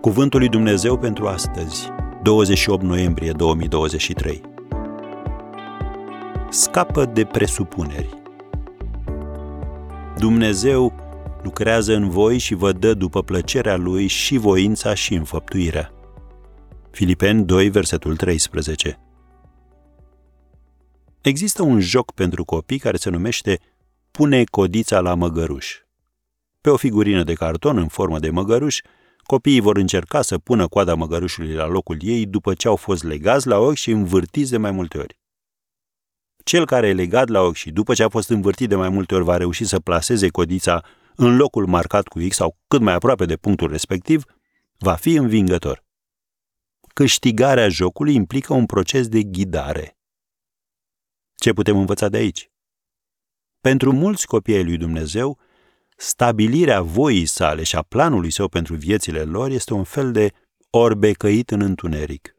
Cuvântul lui Dumnezeu pentru astăzi, 28 noiembrie 2023. Scapă de presupuneri. Dumnezeu lucrează în voi și vă dă după plăcerea lui și voința și înfăptuirea. Filipeni 2, versetul 13. Există un joc pentru copii care se numește Pune codița la măgăruș. Pe o figurină de carton în formă de măgăruș, copiii vor încerca să pună coada măgărușului la locul ei după ce au fost legați la ochi și învârtiți de mai multe ori. Cel care e legat la ochi și după ce a fost învârtit de mai multe ori va reuși să placeze codița în locul marcat cu X sau cât mai aproape de punctul respectiv, va fi învingător. Câștigarea jocului implică un proces de ghidare. Ce putem învăța de aici? Pentru mulți copii ai lui Dumnezeu, stabilirea voii sale și a planului său pentru viețile lor este un fel de orbe căit în întuneric.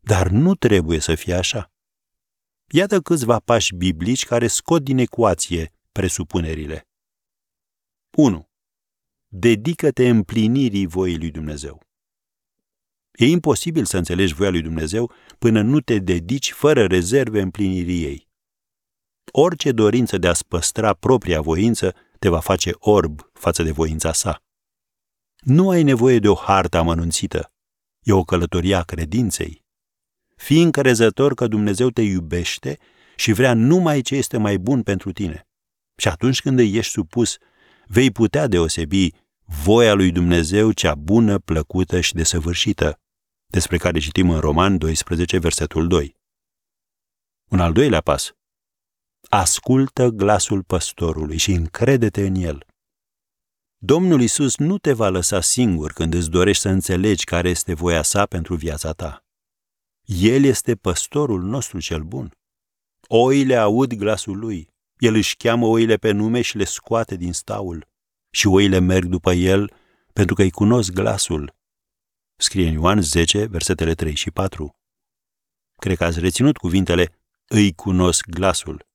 Dar nu trebuie să fie așa. Iată câțiva pași biblici care scot din ecuație presupunerile. 1. Dedică-te împlinirii voii lui Dumnezeu. E imposibil să înțelegi voia lui Dumnezeu până nu te dedici fără rezerve împlinirii ei. Orice dorință de a-ți păstra propria voință te va face orb față de voința sa. Nu ai nevoie de o hartă amănunțită. E o călătorie a credinței. Fii încrezător că Dumnezeu te iubește și vrea numai ce este mai bun pentru tine. Și atunci când îi ești supus, vei putea deosebi voia lui Dumnezeu cea bună, plăcută și desăvârșită, despre care citim în Roman 12, versetul 2. Un al doilea pas. Ascultă glasul păstorului și încrede-te în el. Domnul Isus nu te va lăsa singur când îți dorești să înțelegi care este voia sa pentru viața ta. El este păstorul nostru cel bun. Oile aud glasul lui. El își cheamă oile pe nume și le scoate din staul. Și oile merg după el pentru că îi cunosc glasul. Scrie în Ioan 10, versetele 3 și 4. Cred că ați reținut cuvintele îi cunosc glasul.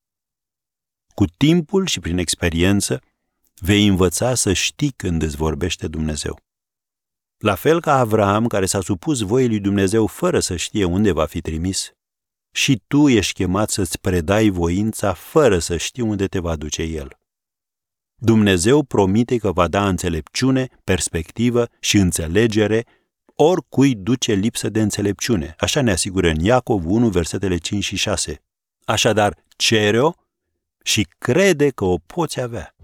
Cu timpul și prin experiență, vei învăța să știi când îți vorbește Dumnezeu. La fel ca Avraam, care s-a supus voii lui Dumnezeu fără să știe unde va fi trimis, și tu ești chemat să-ți predai voința fără să știi unde te va duce El. Dumnezeu promite că va da înțelepciune, perspectivă și înțelegere oricui duce lipsă de înțelepciune. Așa ne asigură în Iacov 1, versetele 5 și 6. Așadar, cere-o și crede că o poți avea.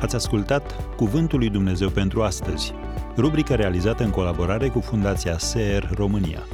Ați ascultat Cuvântul lui Dumnezeu pentru astăzi, rubrica realizată în colaborare cu Fundația SER România.